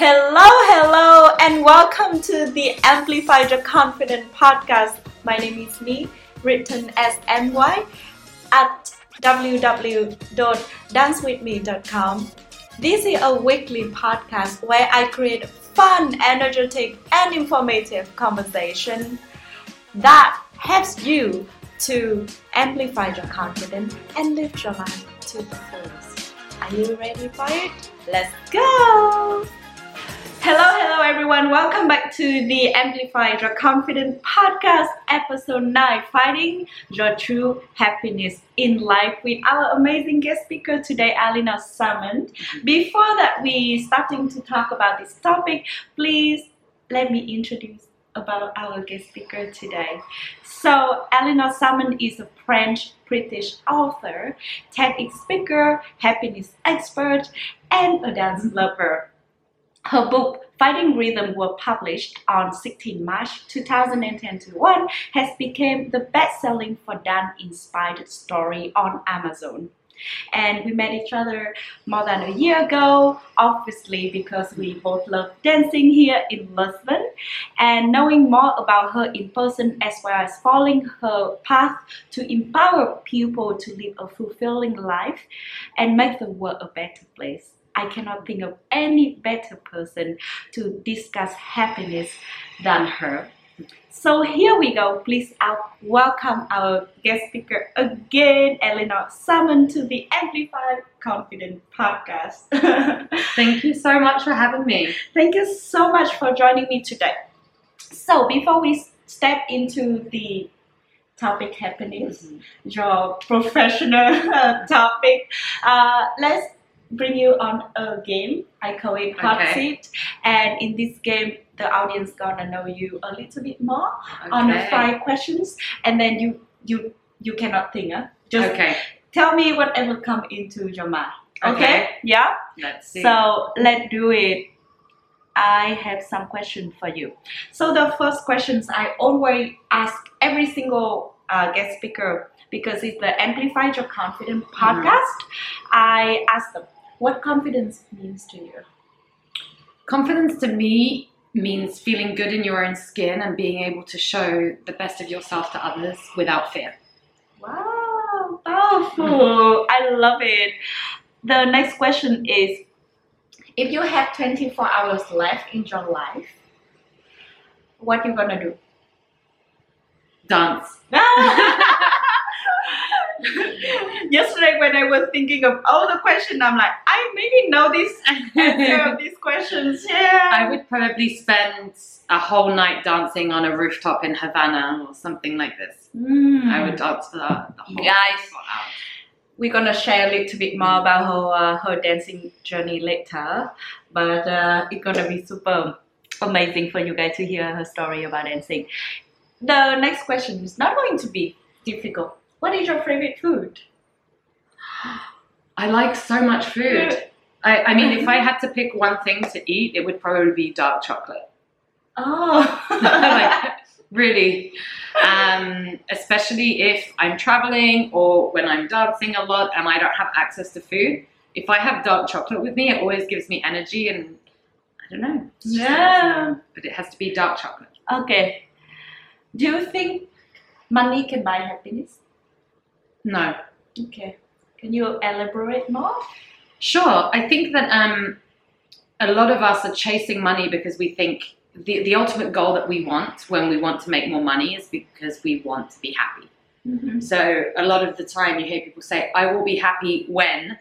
Hello, hello, and welcome to the Amplify Your Confident podcast. My name is Me, written as MY at www.dancewithmy.com. This is a weekly podcast where I create fun, energetic, and informative conversation that helps you to amplify your confidence and live your life to the fullest. Are you ready for it? Let's go! Hello, hello everyone. Welcome back to the Amplify Your Confidence podcast, episode 9 Finding Your True Happiness in Life with our amazing guest speaker today, Aliénor Salmon. Before that, we starting to talk about this topic, please let me introduce about our guest speaker today. So, Aliénor Salmon is a French British author, TEDx speaker, happiness expert, and a dance lover. Her book Finding Rhythm was published on 16 March 2021 has become the best-selling for dance-inspired story on Amazon. And we met each other more than a year ago, obviously because we both love dancing here in Lisbon. And knowing more about her in person as well as following her path to empower people to live a fulfilling life and make the world a better place. I cannot think of any better person to discuss happiness than her. So here we go. Please I'll welcome our guest speaker again, Aliénor Salmon, to the Amplify Confident podcast. Thank you so much for having me. Thank you so much for joining me today. So before we step into the topic happiness, your professional uh, topic, uh, let's bring you on a game. I call it Hot Okay. Seat. And in this game, the audience gonna know you a little bit more on the five questions, and then you you you cannot think. Huh? Just Okay. tell me whatever come into your mind. Okay? Okay. Yeah. Let's see. So let's do it. I have some questions for you. So the first questions I always ask every single uh, guest speaker because it's the Amplify Your Confidence podcast. I ask them, what confidence means to you? Confidence to me means feeling good in your own skin and being able to show the best of yourself to others without fear. Wow, powerful. Mm-hmm. I love it. The next question is if you have 24 hours left in your life, what you gonna do? Dance. Yesterday when I was thinking of all the questions, I'm like, I maybe know this answer of these questions. Yeah. I would probably spend a whole night dancing on a rooftop in Havana or something like this. Mm. I would dance for the, the whole Guys. We're gonna share a little bit more about her uh, her dancing journey later, but uh, it's gonna be super amazing for you guys to hear her story about dancing. The next question is not going to be difficult. What is your favorite food? I like so much food. I, I mean, if I had to pick one thing to eat, it would probably be dark chocolate. Oh, like, really. Um, especially if I'm traveling or when I'm dancing a lot and I don't have access to food. If I have dark chocolate with me, it always gives me energy and I don't know. Yeah. But it has to be dark chocolate. okay. Do you think money can buy happiness? No. Okay. Can you elaborate more? Sure. I think that um, a lot of us are chasing money because we think the, the ultimate goal that we want when we want to make more money is because we want to be happy. Mm-hmm. So a lot of the time you hear people say, I will be happy when,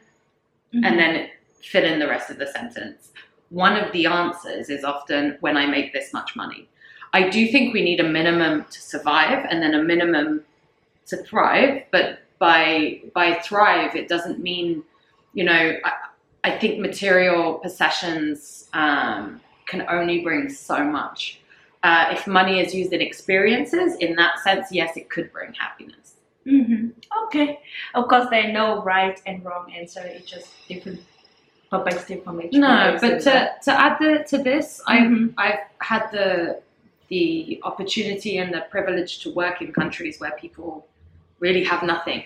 Mm-hmm. and then fill in the rest of the sentence. One of the answers is often when I make this much money. I do think we need a minimum to survive and then a minimum to thrive, but by by thrive it doesn't mean, you know, I, I think material possessions um, can only bring so much. Uh, if money is used in experiences, in that sense, yes, it could bring happiness. Mm-hmm. Okay. Of course, there are no right and wrong answer. It's just different perspective from each No, but to, to add the, to this, Mhm. I've I've had the the opportunity and the privilege to work in countries where people really have nothing.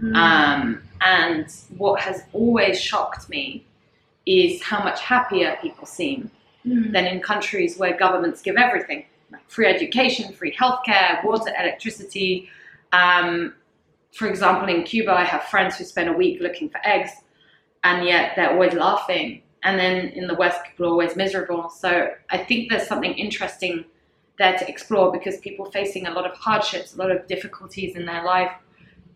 Mm. Um, and what has always shocked me is how much happier people seem Mm. than in countries where governments give everything like free education, free healthcare, water, electricity. Um, for example, in Cuba, I have friends who spend a week looking for eggs, and yet they're always laughing. And then in the West, people are always miserable. So I think there's something interesting there to explore because people facing a lot of hardships, a lot of difficulties in their life,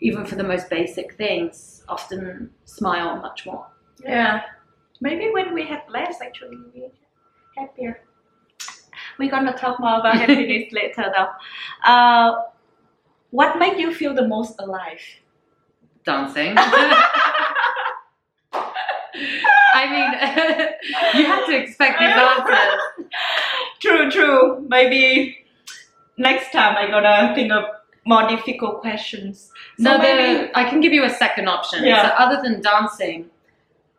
even for the most basic things, often smile much more. Yeah. Maybe when we have less, actually, we happier. We're gonna talk more about happiness later, though. Uh, what made you feel the most alive? Dancing. I mean, you have to expect these answers. True. Maybe next time I'm gonna think of more difficult questions. So No, maybe I can give you a second option. Yeah. So other than dancing,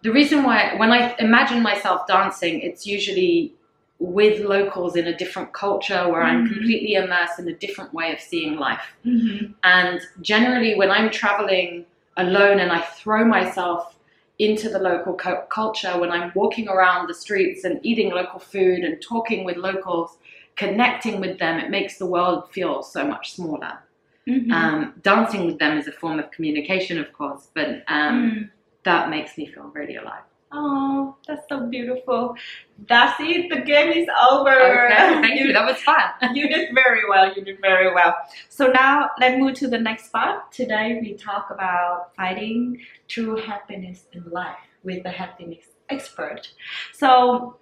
the reason why when I imagine myself dancing, it's usually with locals in a different culture where I'm Mhm. completely immersed in a different way of seeing life. Mhm. And generally, when I'm traveling alone and I throw myself into the local cu- culture, when I'm walking around the streets and eating local food and talking with locals, connecting with them, it makes the world feel so much smaller. Mhm. Um, dancing with them is a form of communication, of course, but um, Mm. that makes me feel really alive. Oh, that's so beautiful. That's it. The game is over. Okay, thank you. That was fun. you did very well. You did very well. So now let's move to the next part. Today we talk about finding true happiness in life with the happiness expert. So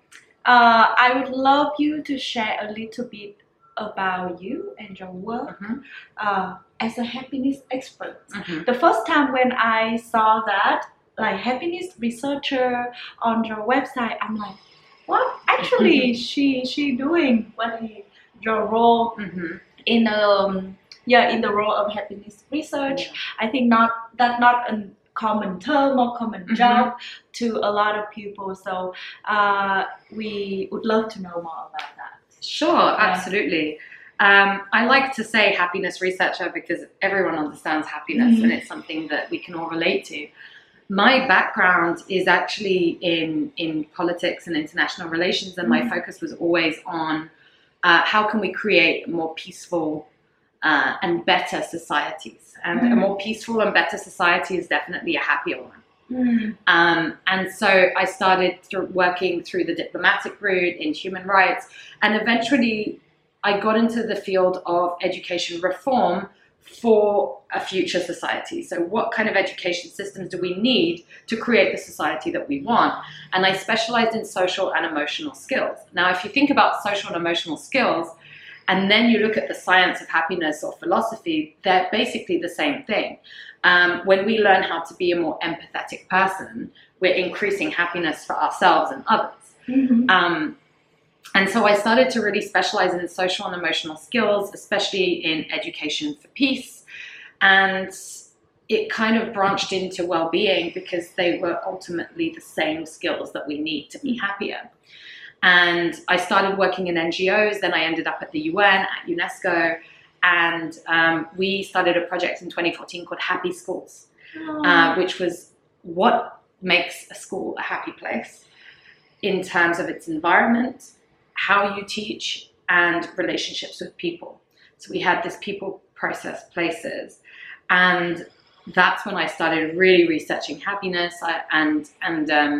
uh, I would love you to share a little bit about you and your work Mhm, uh, as a happiness expert. mhm. The first time when I saw that, like happiness researcher on your website, I'm like, what? Actually, she she doing what he, your role Mhm. in um yeah in the role of happiness research. I think not that not a common term or common Mhm. job to a lot of people. So uh, we would love to know more about that. Sure, absolutely. Um, I like to say happiness researcher because everyone understands happiness Mhm. and it's something that we can all relate to. My background is actually in, in politics and international relations, and my Mhm. focus was always on uh, how can we create more peaceful uh, and better societies. And a Mhm. more peaceful and better society is definitely a happier one. Mm. Um, and so I started through working through the diplomatic route in human rights, and eventually I got into the field of education reform for a future society. So, what kind of education systems do we need to create the society that we want? And I specialized in social and emotional skills. Now, if you think about social and emotional skills, and then you look at the science of happiness or philosophy, they're basically the same thing. Um, when we learn how to be a more empathetic person, we're increasing happiness for ourselves and others. Mhm. Um, and so I started to really specialize in social and emotional skills, especially in education for peace. And it kind of branched into well being because they were ultimately the same skills that we need to be happier. And I started working in NGOs, then I ended up at the UN, at UNESCO, and um, we started a project in 2014 called Happy Schools uh, which was what makes a school a happy place in terms of its environment, how you teach, and relationships with people. So we had this people process places, and that's when I started really researching happiness. I, and and um,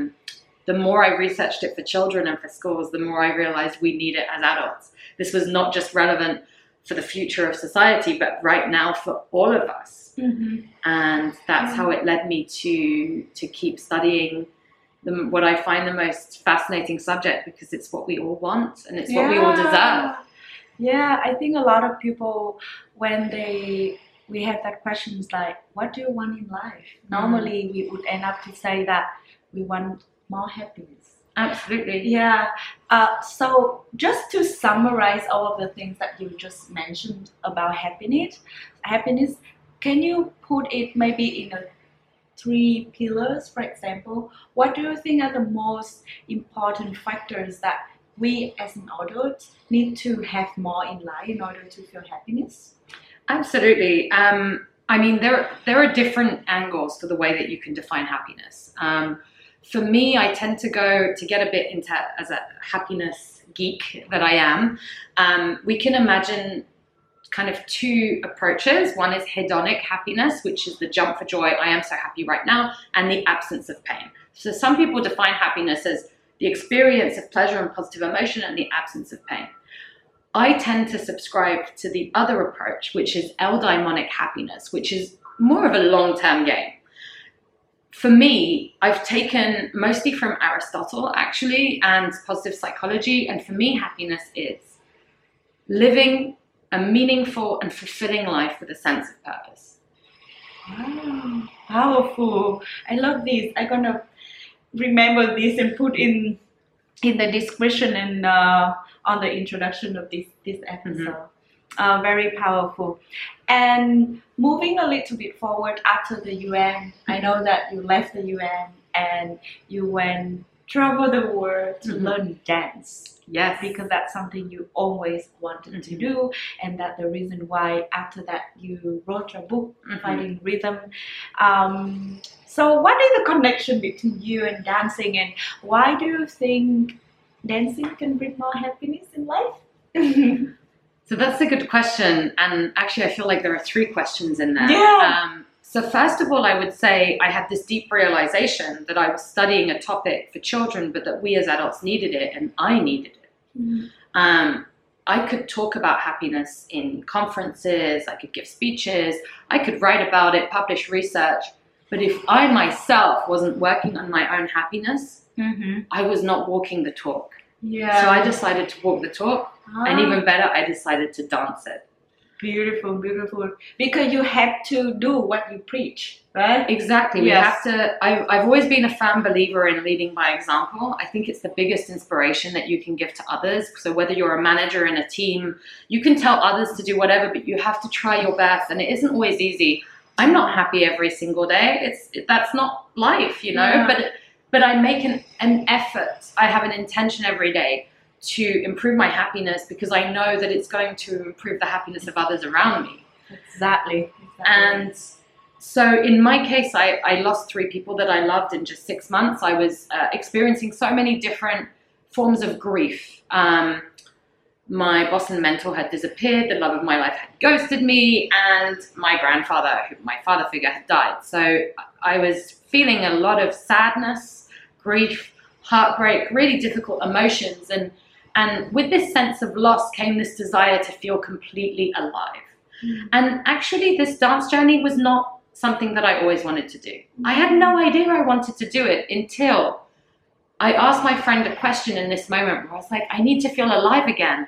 the more I researched it for children and for schools, the more I realized we need it as adults. This was not just relevant for the future of society, but right now for all of us Mhm. and that's how it led me to to keep studying the, what I find the most fascinating subject because it's what we all want and it's what we all deserve. Yeah, I think a lot of people when they we have that questions like, what do you want in life? Normally, we would end up to say that we want more happiness. Absolutely. Yeah. Uh, so just to summarize all of the things that you just mentioned about happiness, happiness, can you put it maybe in a three pillars, for example? What do you think are the most important factors that we as an adult need to have more in life in order to feel happiness? Absolutely. Um, I mean, there there are different angles to the way that you can define happiness. Um, for me, I tend to go to get a bit into as a happiness geek that I am. Um, we can imagine kind of two approaches. One is hedonic happiness, which is the jump for joy, I am so happy right now, and the absence of pain. So some people define happiness as the experience of pleasure and positive emotion and the absence of pain. I tend to subscribe to the other approach, which is eudaimonic happiness, which is more of a long term game. For me, I've taken mostly from Aristotle actually and positive psychology, and for me, happiness is living a meaningful and fulfilling life with a sense of purpose. Wow, powerful. I love this. I'm gonna remember this and put in in the description and uh, on the introduction of this this episode. Mm-hmm. Uh, very powerful. And moving a little bit forward after the UN, I know that you left the UN and you went travel the world to mm-hmm. learn dance. Yes. Because that's something you always wanted mm-hmm. to do, and that the reason why after that you wrote your book, mm-hmm. Finding Rhythm. Um, so, what is the connection between you and dancing, and why do you think dancing can bring more happiness in life? so that's a good question, and actually, I feel like there are three questions in there. Yeah. Um, so, first of all, I would say I had this deep realization that I was studying a topic for children, but that we as adults needed it, and I needed it. Mm-hmm. Um, I could talk about happiness in conferences, I could give speeches, I could write about it, publish research. But if I myself wasn't working on my own happiness, mm-hmm. I was not walking the talk. Yeah. So I decided to walk the talk, ah. and even better, I decided to dance it. Beautiful, beautiful. Because you have to do what you preach, right? Exactly. Yes. We have to. I've, I've always been a fan believer in leading by example. I think it's the biggest inspiration that you can give to others. So whether you're a manager in a team, you can tell others to do whatever, but you have to try your best, and it isn't always easy. I'm not happy every single day. It's that's not life, you know. Yeah. But but I make an, an effort. I have an intention every day to improve my happiness because I know that it's going to improve the happiness of others around me. Exactly. exactly. And so in my case, I, I lost three people that I loved in just six months. I was uh, experiencing so many different forms of grief. Um, my boss and mentor had disappeared, the love of my life had ghosted me, and my grandfather, my father figure, had died. So I was feeling a lot of sadness, grief, heartbreak, really difficult emotions. And and with this sense of loss came this desire to feel completely alive. Mm. And actually, this dance journey was not something that I always wanted to do. I had no idea I wanted to do it until I asked my friend a question in this moment where I was like, I need to feel alive again.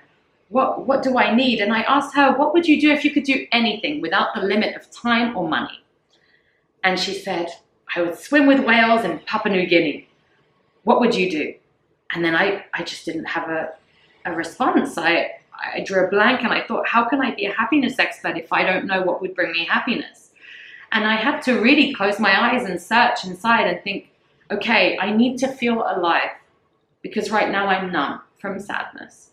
What, what do I need? And I asked her, What would you do if you could do anything without the limit of time or money? And she said, I would swim with whales in Papua New Guinea. What would you do? And then I, I just didn't have a, a response. I, I drew a blank and I thought, how can I be a happiness expert if I don't know what would bring me happiness? And I had to really close my eyes and search inside and think, okay, I need to feel alive because right now I'm numb from sadness.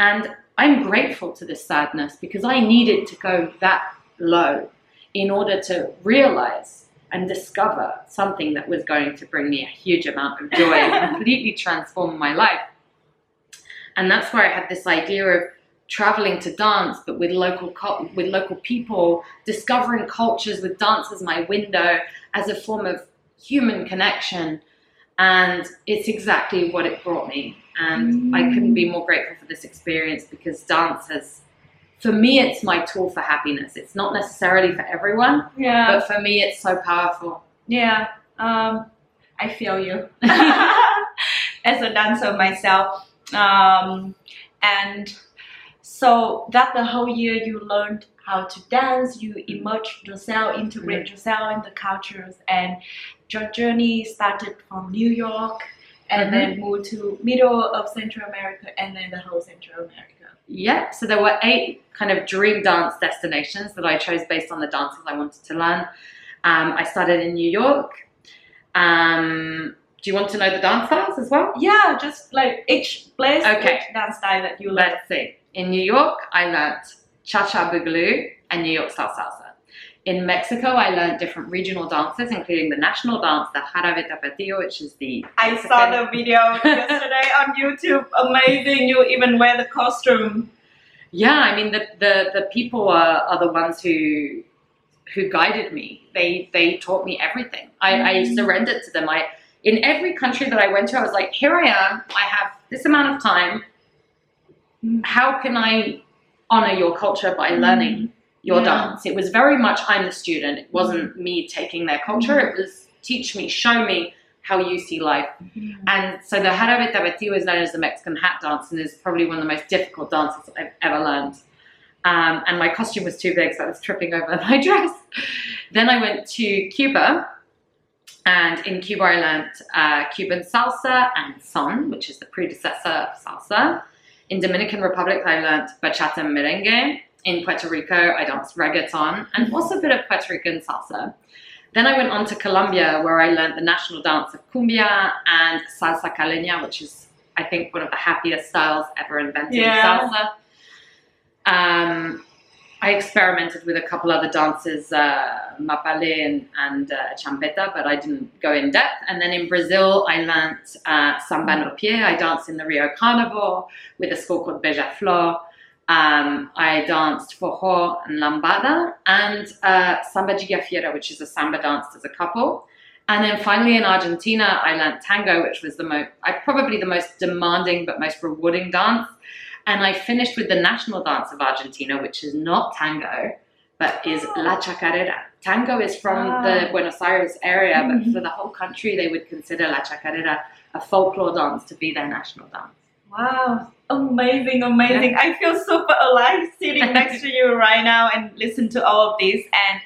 And I'm grateful to this sadness because I needed to go that low in order to realize and discover something that was going to bring me a huge amount of joy and completely transform my life. And that's where I had this idea of traveling to dance, but with local with local people, discovering cultures with dance as my window as a form of human connection. And it's exactly what it brought me. And mm. I couldn't be more grateful for this experience because dance has for me, it's my tool for happiness. It's not necessarily for everyone, yeah. but for me, it's so powerful. Yeah, um, I feel you as a dancer myself. Um, and so that the whole year you learned how to dance, you immerse yourself, integrate mm-hmm. yourself in the cultures, and your journey started from New York and mm-hmm. then moved to middle of Central America and then the whole Central America. Yeah, so there were eight kind of dream dance destinations that I chose based on the dances I wanted to learn. Um, I started in New York. Um, do you want to know the dance styles as well? Yeah, just like each place, okay. each dance style that you learned. Let's see. In New York, I learned cha-cha boogaloo and New York style salsa. In Mexico, I learned different regional dances, including the national dance, the Jarabe Tapatio, which is the I saw the video yesterday on YouTube. Amazing! You even wear the costume. yeah. I mean, the the, the people are, are the ones who who guided me. They they taught me everything. I, I Mm. surrendered to them. I in every country that I went to, I was like, here I am. I have this amount of time. Mm. How can I honor your culture by learning your Yeah. dance? It was very much I'm the student. It wasn't me taking their culture. It was teach me, show me how you see life. And so the Jarabe Tapatio is known as the Mexican hat dance and is probably one of the most difficult dances I've ever learned. Um, and my costume was too big, so I was tripping over my dress. Then I went to Cuba, and in Cuba I learned uh, Cuban salsa and son, which is the predecessor of salsa. In Dominican Republic, I learned bachata and merengue. In Puerto Rico, I danced reggaeton and also a bit of Puerto Rican salsa. Then I went on to Colombia, where I learned the national dance of cumbia and salsa caleña, which is, I think, one of the happiest styles ever invented in Yeah. salsa. Um, I experimented with a couple other dances, uh, mapale and, and uh, champeta, but I didn't go in depth. And then in Brazil, I learnt uh, samba no pé. I danced in the Rio Carnival with a school called Beija Flor. Um, I danced forró and lambada and uh, samba de gafieira, which is a samba dance as a couple. And then finally in Argentina, I learnt tango, which was the most, I probably the most demanding but most rewarding dance. And I finished with the national dance of Argentina, which is not tango, but is La Chacarera. Tango is from Wow. the Buenos Aires area, but Mhm. for the whole country, they would consider La Chacarera a folklore dance to be their national dance. Wow, amazing, amazing. I feel super alive sitting next to you right now and listen to all of this. And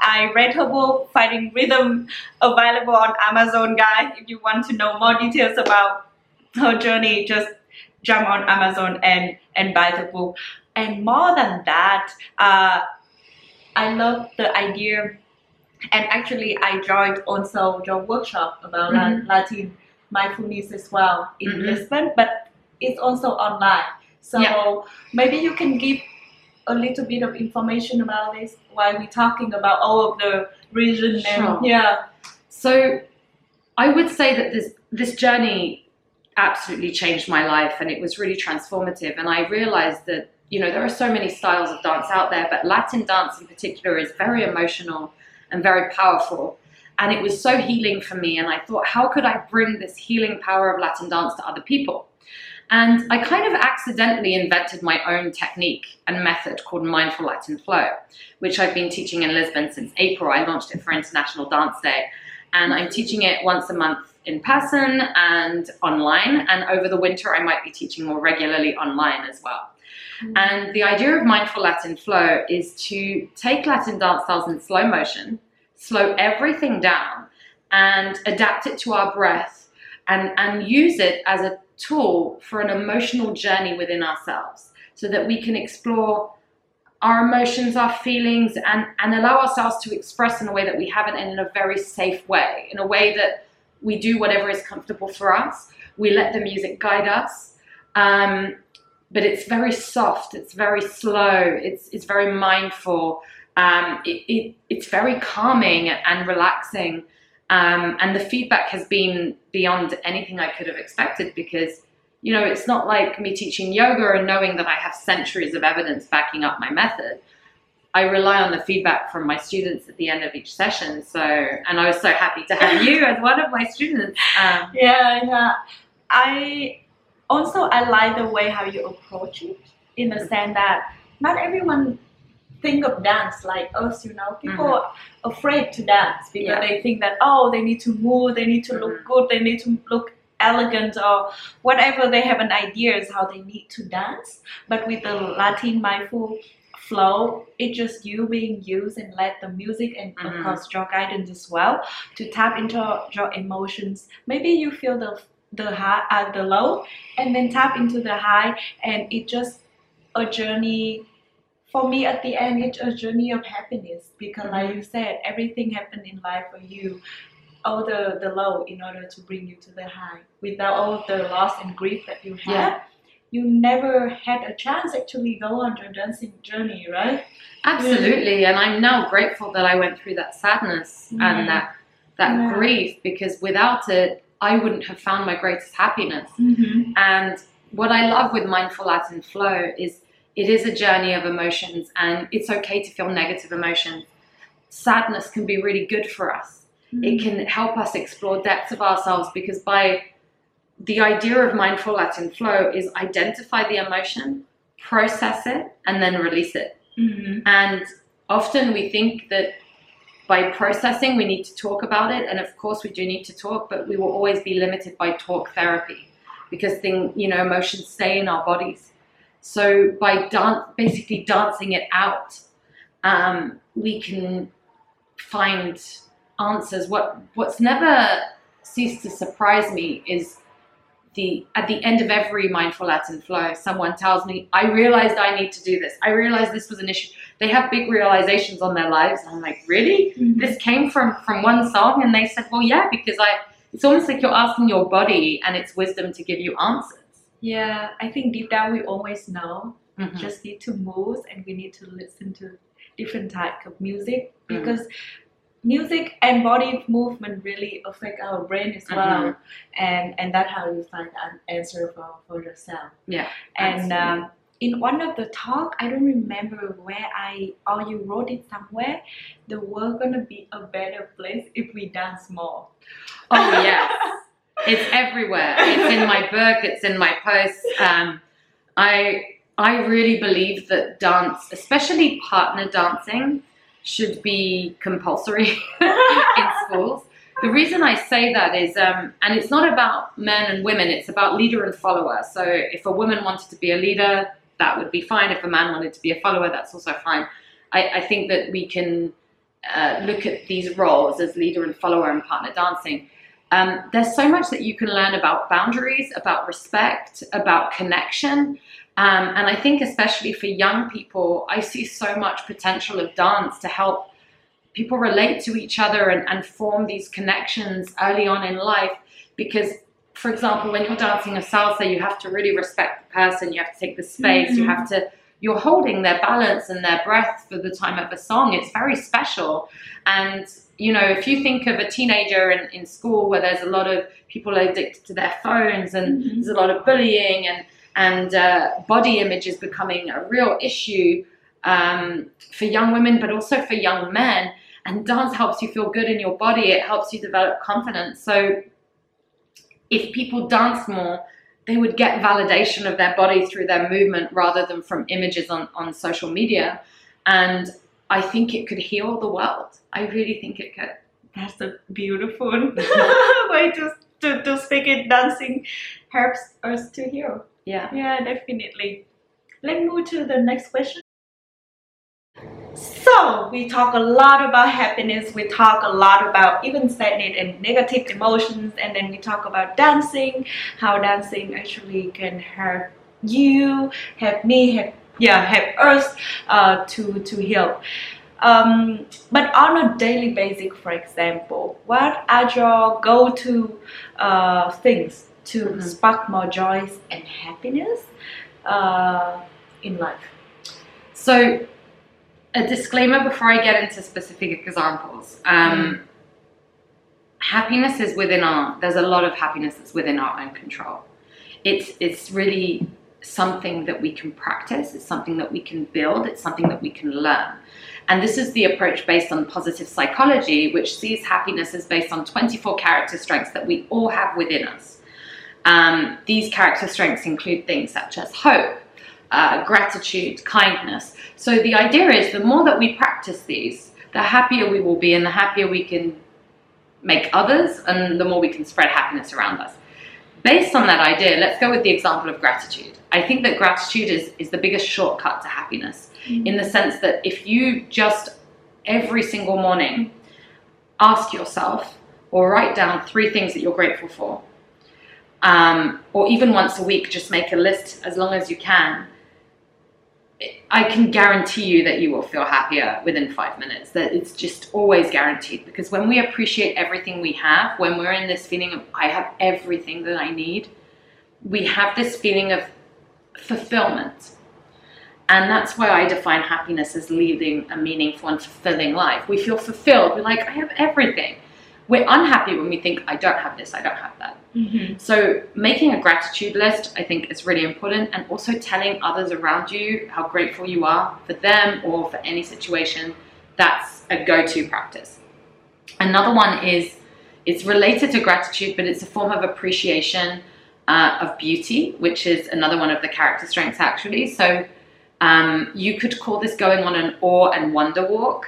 I read her book, Finding Rhythm, available on Amazon, guys. If you want to know more details about her journey, just jump on Amazon and, and buy the book. And more than that, uh, I love the idea. And actually, I joined also your workshop about Mhm. Latin mindfulness as well in Mhm. Lisbon, but it's also online. So Yeah. maybe you can give a little bit of information about this while we're talking about all of the region Sure. yeah. So I would say that this this journey absolutely changed my life and it was really transformative and I realized that you know there are so many styles of dance out there but Latin dance in particular is very emotional and very powerful and it was so healing for me and I thought how could I bring this healing power of Latin dance to other people and I kind of accidentally invented my own technique and method called Mindful Latin Flow, which I've been teaching in Lisbon since April. I launched it for International Dance Day, and I'm teaching it once a month in person and online. And over the winter, I might be teaching more regularly online as well. Mm. And the idea of Mindful Latin Flow is to take Latin dance styles in slow motion, slow everything down, and adapt it to our breath and, and use it as a tool for an emotional journey within ourselves so that we can explore our emotions, our feelings, and, and allow ourselves to express in a way that we haven't and in a very safe way, in a way that we do whatever is comfortable for us. We let the music guide us. Um, but it's very soft, it's very slow, it's, it's very mindful, um, it, it, it's very calming and relaxing. Um, and the feedback has been beyond anything I could have expected because, you know, it's not like me teaching yoga and knowing that I have centuries of evidence backing up my method. I rely on the feedback from my students at the end of each session. So, and I was so happy to have you as one of my students. Um, Yeah, yeah. I also I like the way how you approach it in the sense that not everyone think of dance like us, you know. People are afraid to dance because Yeah. they think that oh they need to move, they need to look Mhm. good, they need to look elegant or whatever they have an idea is how they need to dance. But with the Latin mindful flow, it's just you being used and let the music and of Mhm. course your guidance as well to tap into your emotions. Maybe you feel the the high at the low and then tap into the high and it just a journey for me at the end it's a journey of happiness because like you said everything happened in life for you all the the low in order to bring you to the high without all of the loss and grief that you had Yeah. you never had a chance actually go on your dancing journey, right? Absolutely, and I'm now grateful that I went through that sadness Yeah. and that that grief because without it, I wouldn't have found my greatest happiness. Mm-hmm. And what I love with Mindful Latin Flow is it is a journey of emotions, and it's okay to feel negative emotions. Sadness can be really good for us. It can help us explore depths of ourselves because by the idea of mindful Latin flow is identify the emotion, process it, and then release it. Mm-hmm. And often we think that by processing, we need to talk about it. And of course, we do need to talk, but we will always be limited by talk therapy because thing, you know, emotions stay in our bodies. So by dan- basically dancing it out, um, we can find answers. What what's never ceased to surprise me is the at the end of every mindful Latin flow, someone tells me, I realized I need to do this. I realized this was an issue. They have big realizations on their lives. And I'm like, really? Mm-hmm. This came from from one song? And they said, Well, yeah, because I it's almost like you're asking your body and its wisdom to give you answers. Yeah, I think deep down we always know. Mhm. Just need to move and we need to listen to different type of music because music and body movement really affect our brain as well, and and that's how you find an answer for for yourself. Yeah, And um, in one of the talk, I don't remember where I or you wrote it somewhere. The world gonna be a better place if we dance more. Oh yes, it's everywhere. It's in my book. It's in my posts. Um, I I really believe that dance, especially partner dancing, should be compulsory in schools. The reason I say that is, um, and it's not about men and women. It's about leader and follower. So if a woman wanted to be a leader, that would be fine. If a man wanted to be a follower, that's also fine. I, I think that we can uh, look at these roles as leader and follower and partner dancing. Um, there's so much that you can learn about boundaries, about respect, about connection. Um, and I think, especially for young people, I see so much potential of dance to help people relate to each other and, and form these connections early on in life. Because, for example, when you're dancing a salsa, you have to really respect the person, you have to take the space, you Mhm. have to, you're holding their balance and their breath for the time of a song. It's very special. And you know, if you think of a teenager in, in school where there's a lot of people addicted to their phones and Mhm. there's a lot of bullying and and uh, body image is becoming a real issue um, for young women, but also for young men. And dance helps you feel good in your body. It helps you develop confidence. So if people dance more, they would get validation of their body through their movement rather than from images on, on social media. And I think it could heal the world. I really think it could. That's a beautiful way to, to, to speak it. Dancing helps us to heal. Yeah. Yeah, definitely. Let's move to the next question. So we talk a lot about happiness. We talk a lot about even sadness and negative emotions, and then we talk about dancing. How dancing actually can help you, help me, help yeah, help us uh, to to heal. Um, but on a daily basis, for example, what are your go-to uh, things to Mhm. spark more joy and happiness uh, in life? So, a disclaimer before I get into specific examples. Um, Happiness is within our. There's a lot of happiness that's within our own control. It's it's really something that we can practice. It's something that we can build. It's something that we can learn. And this is the approach based on positive psychology, which sees happiness as based on 24 character strengths that we all have within us. Um, these character strengths include things such as hope, uh, gratitude, kindness. So the idea is the more that we practice these, the happier we will be and the happier we can make others and the more we can spread happiness around us. Based on that idea, let's go with the example of gratitude. I think that gratitude is, is the biggest shortcut to happiness in the sense that if you just every single morning ask yourself or write down three things that you're grateful for, um, or even once a week, just make a list as long as you can. I can guarantee you that you will feel happier within five minutes. That it's just always guaranteed because when we appreciate everything we have, when we're in this feeling of I have everything that I need, we have this feeling of fulfillment. And that's why I define happiness as leading a meaningful and fulfilling life. We feel fulfilled. We're like, I have everything. We're unhappy when we think, I don't have this, I don't have that. Mm-hmm. So, making a gratitude list, I think, is really important, and also telling others around you how grateful you are for them or for any situation. That's a go to practice. Another one is it's related to gratitude, but it's a form of appreciation uh, of beauty, which is another one of the character strengths, actually. So, um, you could call this going on an awe and wonder walk,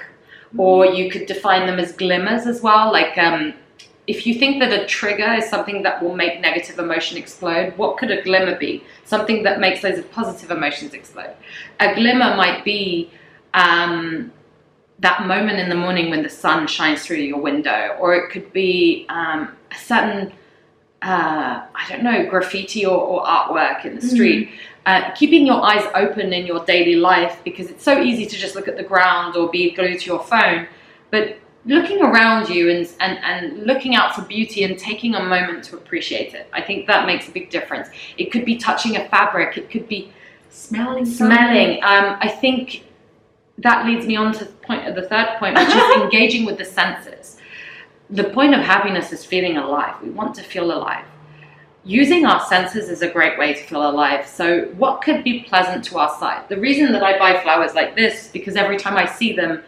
or you could define them as glimmers as well. Like, um, if you think that a trigger is something that will make negative emotion explode, what could a glimmer be? Something that makes those positive emotions explode. A glimmer might be um, that moment in the morning when the sun shines through your window, or it could be um, a certain, uh, I don't know, graffiti or, or artwork in the street. Uh, keeping your eyes open in your daily life because it's so easy to just look at the ground or be glued to your phone. But looking around you and, and, and looking out for beauty and taking a moment to appreciate it, I think that makes a big difference. It could be touching a fabric, it could be Smelling. smelling. Um, I think that leads me on to the point the third point, which is engaging with the senses. The point of happiness is feeling alive. We want to feel alive. Using our senses is a great way to feel alive. So, what could be pleasant to our sight? The reason that I buy flowers like this because every time I see them,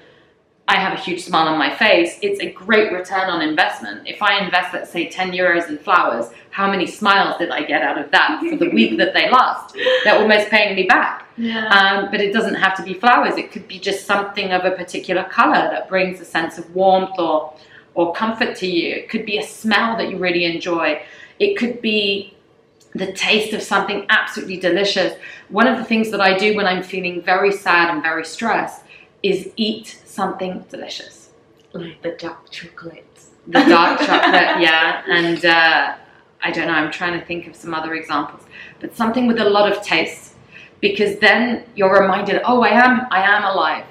I have a huge smile on my face. It's a great return on investment. If I invest, let's say, 10 euros in flowers, how many smiles did I get out of that for the week that they last? They're almost paying me back. Yeah. Um, but it doesn't have to be flowers. It could be just something of a particular color that brings a sense of warmth or or comfort to you. It could be a smell that you really enjoy. It could be the taste of something absolutely delicious. One of the things that I do when I'm feeling very sad and very stressed is eat something delicious. like the dark chocolate. The dark chocolate, yeah, and uh, I don't know. I'm trying to think of some other examples, but something with a lot of taste, because then you're reminded, oh, I am, I am alive.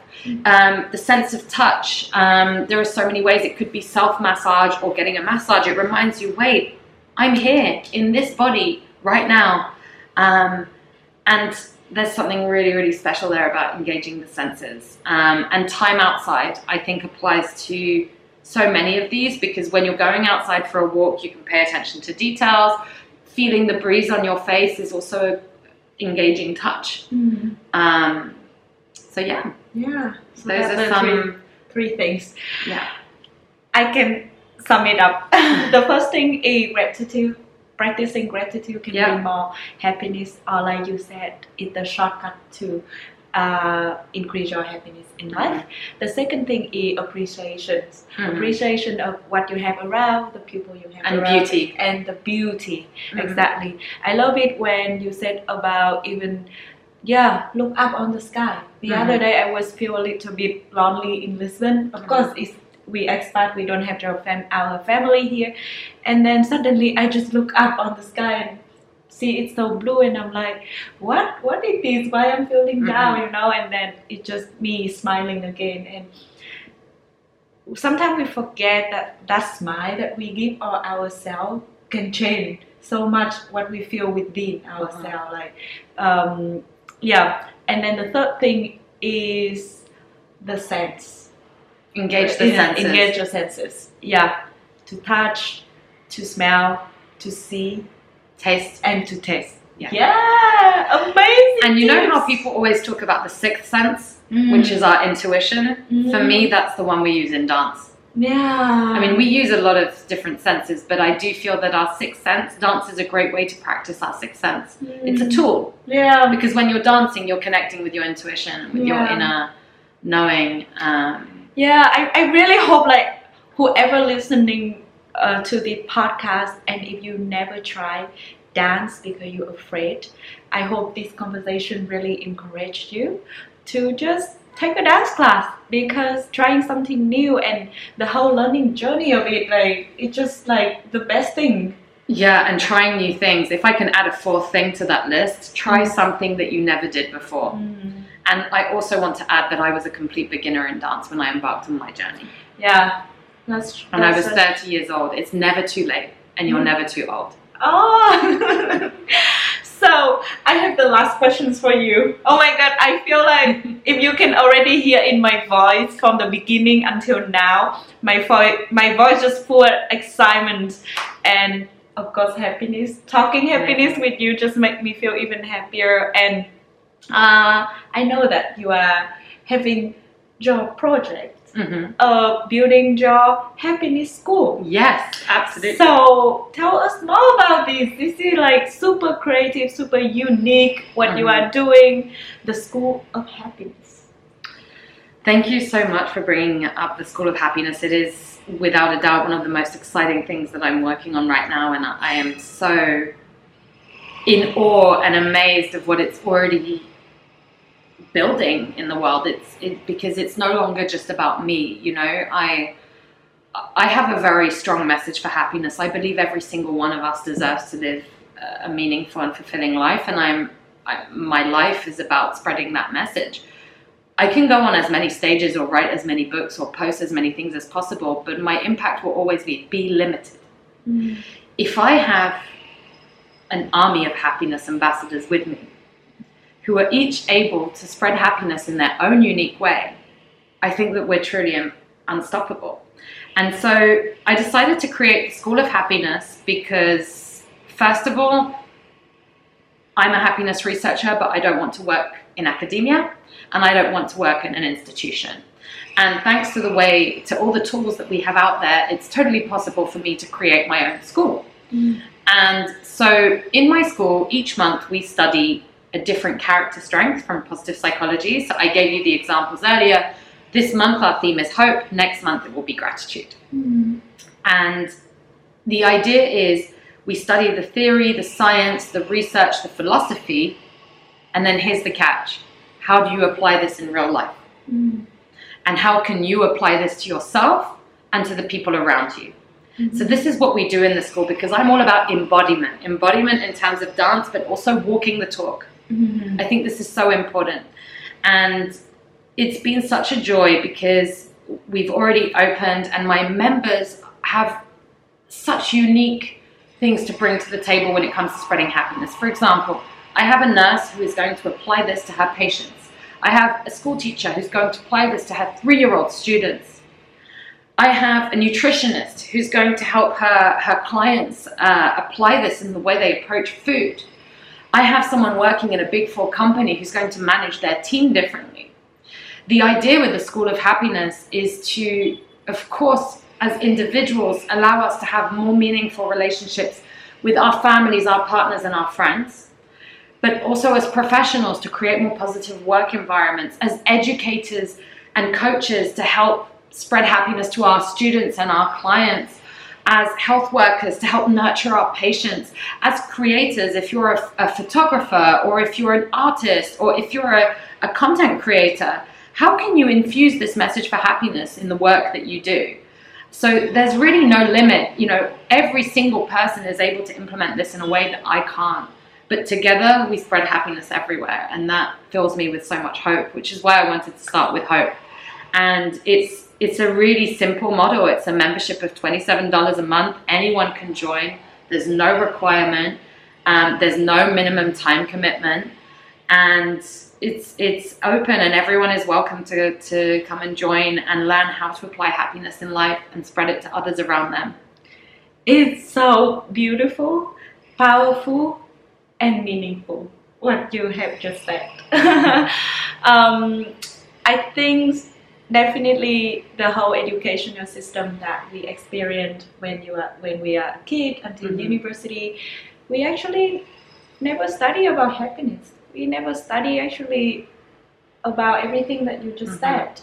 Um, the sense of touch. Um, there are so many ways. It could be self massage or getting a massage. It reminds you, wait, I'm here in this body right now, um, and there's something really, really special there about engaging the senses. Um, and time outside, I think, applies to so many of these because when you're going outside for a walk, you can pay attention to details. Feeling the breeze on your face is also engaging touch. Mm. Um, so yeah, Yeah. So those are some. three things. Yeah. I can sum it up. the first thing is gratitude. Practicing gratitude can Yeah. bring more happiness, or like you said, it's the shortcut to uh, increase your happiness in life. The second thing is appreciation. Mhm. Appreciation of what you have around, the people you have around And around, beauty. and the beauty. Mhm. Exactly. I love it when you said about even yeah, look up on the sky. The Mhm. other day I was feel a little bit lonely in Lisbon. Of Mhm. course, it's we expat, we don't have our, fam- our family here, and then suddenly I just look up on the sky and see it's so blue, and I'm like, what? What is this? Why I'm feeling down, you know? And then it's just me smiling again, and sometimes we forget that that smile that we give our ourselves can change so much what we feel within ourselves. Like, um, yeah. And then the third thing is the sense. Engage the senses. Engage your senses. Yeah. To touch, to smell, to see, Taste. and to taste. Yeah. Yeah, amazing. And you know how people always talk about the sixth sense, Mm. which is our intuition? For Mm. me, that's the one we use in dance. yeah. I mean, we use a lot of different senses, but I do feel that our sixth sense, dance is a great way to practice our sixth sense. It's a Mm. tool Yeah. because when you're dancing, you're connecting with your intuition, with your inner knowing. Um, Yeah, I, I really hope like whoever listening uh, to the podcast and if you never try dance because you're afraid, I hope this conversation really encouraged you to just take a dance class because trying something new and the whole learning journey of it like it's just like the best thing. yeah, and trying new things. If I can add a fourth thing to that list, try Mm. something that you never did before. And I also want to add that I was a complete beginner in dance when I embarked on my journey. Yeah. That's true. And I was 30 years old. It's never too late, and you're Mm. never too old. Oh, so I have the last questions for you. Oh my god, I feel like if you can already hear in my voice from the beginning until now, my voice my voice just full of excitement and of course happiness. Talking happiness with you just make me feel even happier and uh, I know that you are having job project hmm uh, building your happiness school. Yes, absolutely. So tell us more about this. This is like super creative, super unique. What you Mhm. are doing, the school of happiness. Thank you so much for bringing up the School of Happiness. It is without a doubt one of the most exciting things that I'm working on right now, and I am so in awe and amazed of what it's already building in the world. It's it, because it's no longer just about me. You know, I I have a very strong message for happiness. I believe every single one of us deserves to live a meaningful and fulfilling life, and I'm I, my life is about spreading that message. I can go on as many stages or write as many books or post as many things as possible, but my impact will always be, be limited. Mm. If I have an army of happiness ambassadors with me who are each able to spread happiness in their own unique way, I think that we're truly unstoppable. And so I decided to create the School of Happiness because, first of all, I'm a happiness researcher, but I don't want to work in academia and I don't want to work in an institution. And thanks to the way, to all the tools that we have out there, it's totally possible for me to create my own school. Mm. And so in my school, each month we study a different character strength from positive psychology. So I gave you the examples earlier. This month our theme is hope, next month it will be gratitude. Mm-hmm. And the idea is we study the theory, the science, the research, the philosophy, and then here's the catch how do you apply this in real life? Mm. And how can you apply this to yourself and to the people around you? So, this is what we do in the school because I'm all about embodiment embodiment in terms of dance, but also walking the talk. Mm-hmm. I think this is so important. And it's been such a joy because we've already opened, and my members have such unique things to bring to the table when it comes to spreading happiness. For example, I have a nurse who is going to apply this to her patients. I have a school teacher who's going to apply this to her three year old students. I have a nutritionist who's going to help her, her clients uh, apply this in the way they approach food. I have someone working in a big four company who's going to manage their team differently. The idea with the School of Happiness is to, of course, as individuals, allow us to have more meaningful relationships with our families, our partners, and our friends, but also as professionals to create more positive work environments, as educators and coaches to help spread happiness to our students and our clients, as health workers to help nurture our patients, as creators, if you're a, a photographer or if you're an artist or if you're a, a content creator, how can you infuse this message for happiness in the work that you do? So there's really no limit. You know, every single person is able to implement this in a way that I can't. But together we spread happiness everywhere, and that fills me with so much hope, which is why I wanted to start with hope. And it's it's a really simple model. It's a membership of $27 a month. Anyone can join. There's no requirement. Um, there's no minimum time commitment, and it's it's open and everyone is welcome to, to come and join and learn how to apply happiness in life and spread it to others around them. It's so beautiful, powerful, and meaningful. What you have just said. um, I think definitely the whole educational system that we experience when you are when we are a kid until Mhm. university, we actually never study about happiness. We never study actually about everything that you just Mhm. said.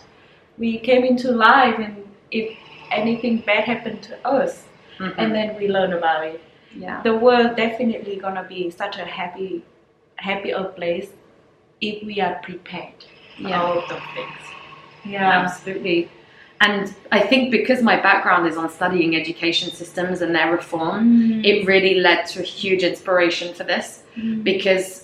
We came into life and if anything bad happened to us, Mhm. and then we learn about it. yeah. The world definitely gonna be such a happy, happier place if we are prepared Yeah. all of those things. Absolutely. And I think because my background is on studying education systems and their reform, Mm. it really led to a huge inspiration for this Mm. because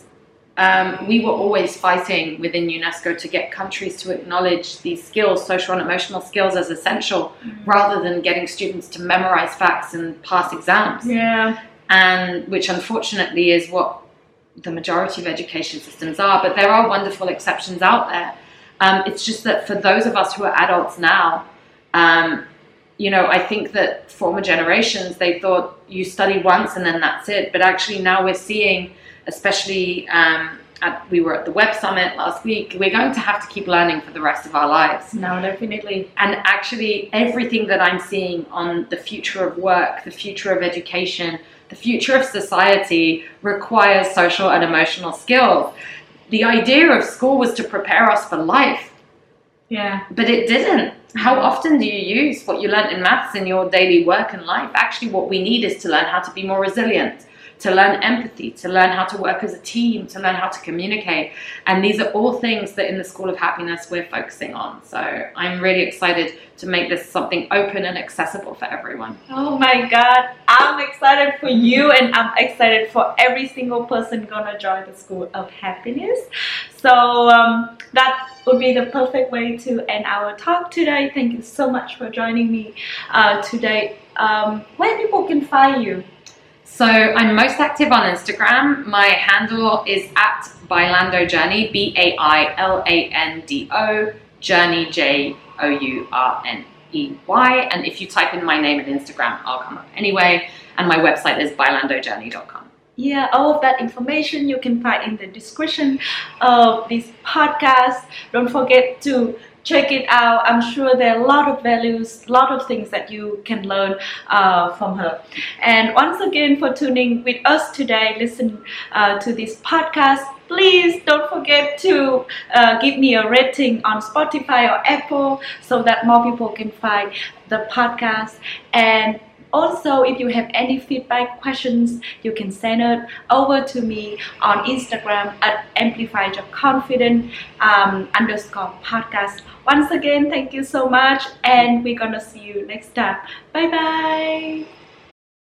um, we were always fighting within UNESCO to get countries to acknowledge these skills, social and emotional skills, as essential rather than getting students to memorize facts and pass exams. Yeah. And which unfortunately is what the majority of education systems are, but there are wonderful exceptions out there. Um, it's just that for those of us who are adults now, um, you know, I think that former generations they thought you study once and then that's it. But actually, now we're seeing, especially um, at, we were at the Web Summit last week, we're going to have to keep learning for the rest of our lives. No, definitely. And actually, everything that I'm seeing on the future of work, the future of education, the future of society requires social and emotional skills. The idea of school was to prepare us for life. Yeah. But it didn't. How often do you use what you learned in maths in your daily work and life? Actually, what we need is to learn how to be more resilient, to learn empathy, to learn how to work as a team, to learn how to communicate. And these are all things that in the School of Happiness we're focusing on. So I'm really excited to make this something open and accessible for everyone. Oh my God, I'm excited for you and I'm excited for every single person gonna join the School of Happiness. So um, that would be the perfect way to end our talk today. Thank you so much for joining me uh, today. Um, where people can find you? So I'm most active on Instagram. My handle is at Bailando Journey, B A I L A N D O, Journey J O U R N E Y. And if you type in my name in Instagram, I'll come up anyway. And my website is bailandojourney.com. Yeah, all of that information you can find in the description of this podcast. Don't forget to check it out. I'm sure there are a lot of values, a lot of things that you can learn uh, from her. And once again, for tuning with us today, listen uh, to this podcast. Please don't forget to uh, give me a rating on Spotify or Apple so that more people can find the podcast. And also, if you have any feedback, questions, you can send it over to me on Instagram at amplify um, underscore podcast. Once again, thank you so much, and we're gonna see you next time. Bye bye.